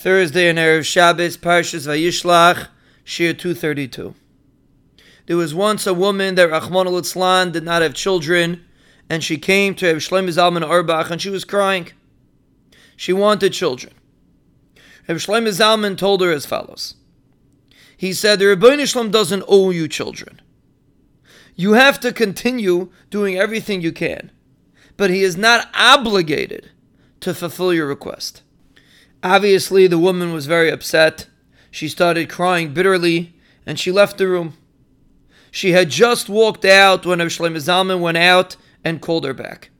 Thursday and Erev Shabbos, Parshas Vayishlach, Shiur 232. There was once a woman that Rahman al did not have children, and she came to Reb Shlomo Zalman Auerbach and she was crying. She wanted children. Reb Shlomo Zalman told her as follows. He said, the Ribono Shel Olam doesn't owe you children. You have to continue doing everything you can, but he is not obligated to fulfill your request. Obviously, the woman was very upset. She started crying bitterly and she left the room. She had just walked out when Rav Shlomo Zalman went out and called her back.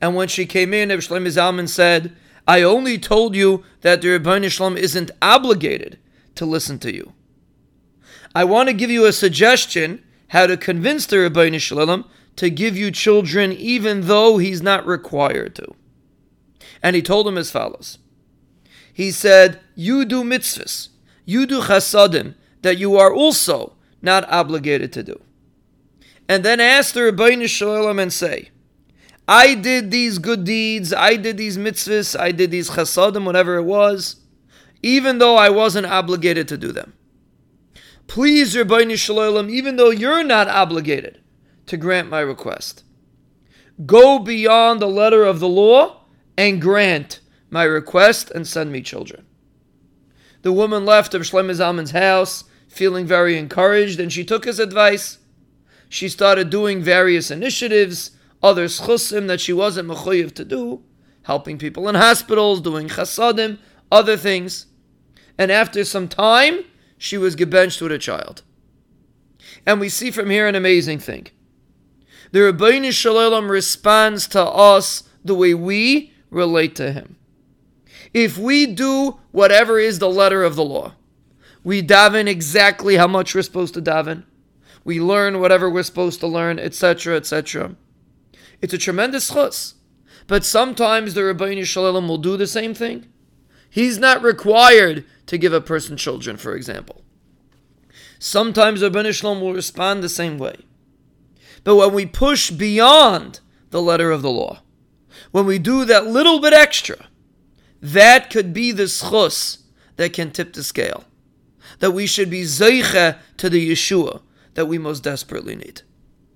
And when she came in, Rav Shlomo Zalman said, I only told you that the Ribono Shel Olam isn't obligated to listen to you. I want to give you a suggestion how to convince the Ribono Shel Olam to give you children even though he's not required to. And he told him as follows he said, You do mitzvahs, you do chasadim that you are also not obligated to do. And then ask the Ribono Shel Olam and say, I did these good deeds, I did these mitzvahs, I did these chasadim, whatever it was, even though I wasn't obligated to do them. Please, Ribono Shel Olam, even though you're not obligated to grant my request, go beyond the letter of the law and grant my request and send me children. The woman left of Shlomo Zalman's house feeling very encouraged, and she took his advice. She started doing various initiatives, other zechusim that she wasn't mechuyev to do, helping people in hospitals, doing chasadim, other things. And after some time, she was gebenched with a child. And we see from here an amazing thing. The Ribono Shel Olam responds to us the way we relate to him if we do whatever is the letter of the law, we daven exactly how much we're supposed to daven, we learn whatever we're supposed to learn, etc., etc. It's a tremendous zechus. But sometimes the Ribono Shel Olam will do the same thing. He's not required to give a person children, for example. Sometimes the Ribono Shel Olam will respond the same way. But when we push beyond the letter of the law, when we do that little bit extra, that could be the zechus that can tip the scale. That we should be zeicha to the Yeshua that we most desperately need.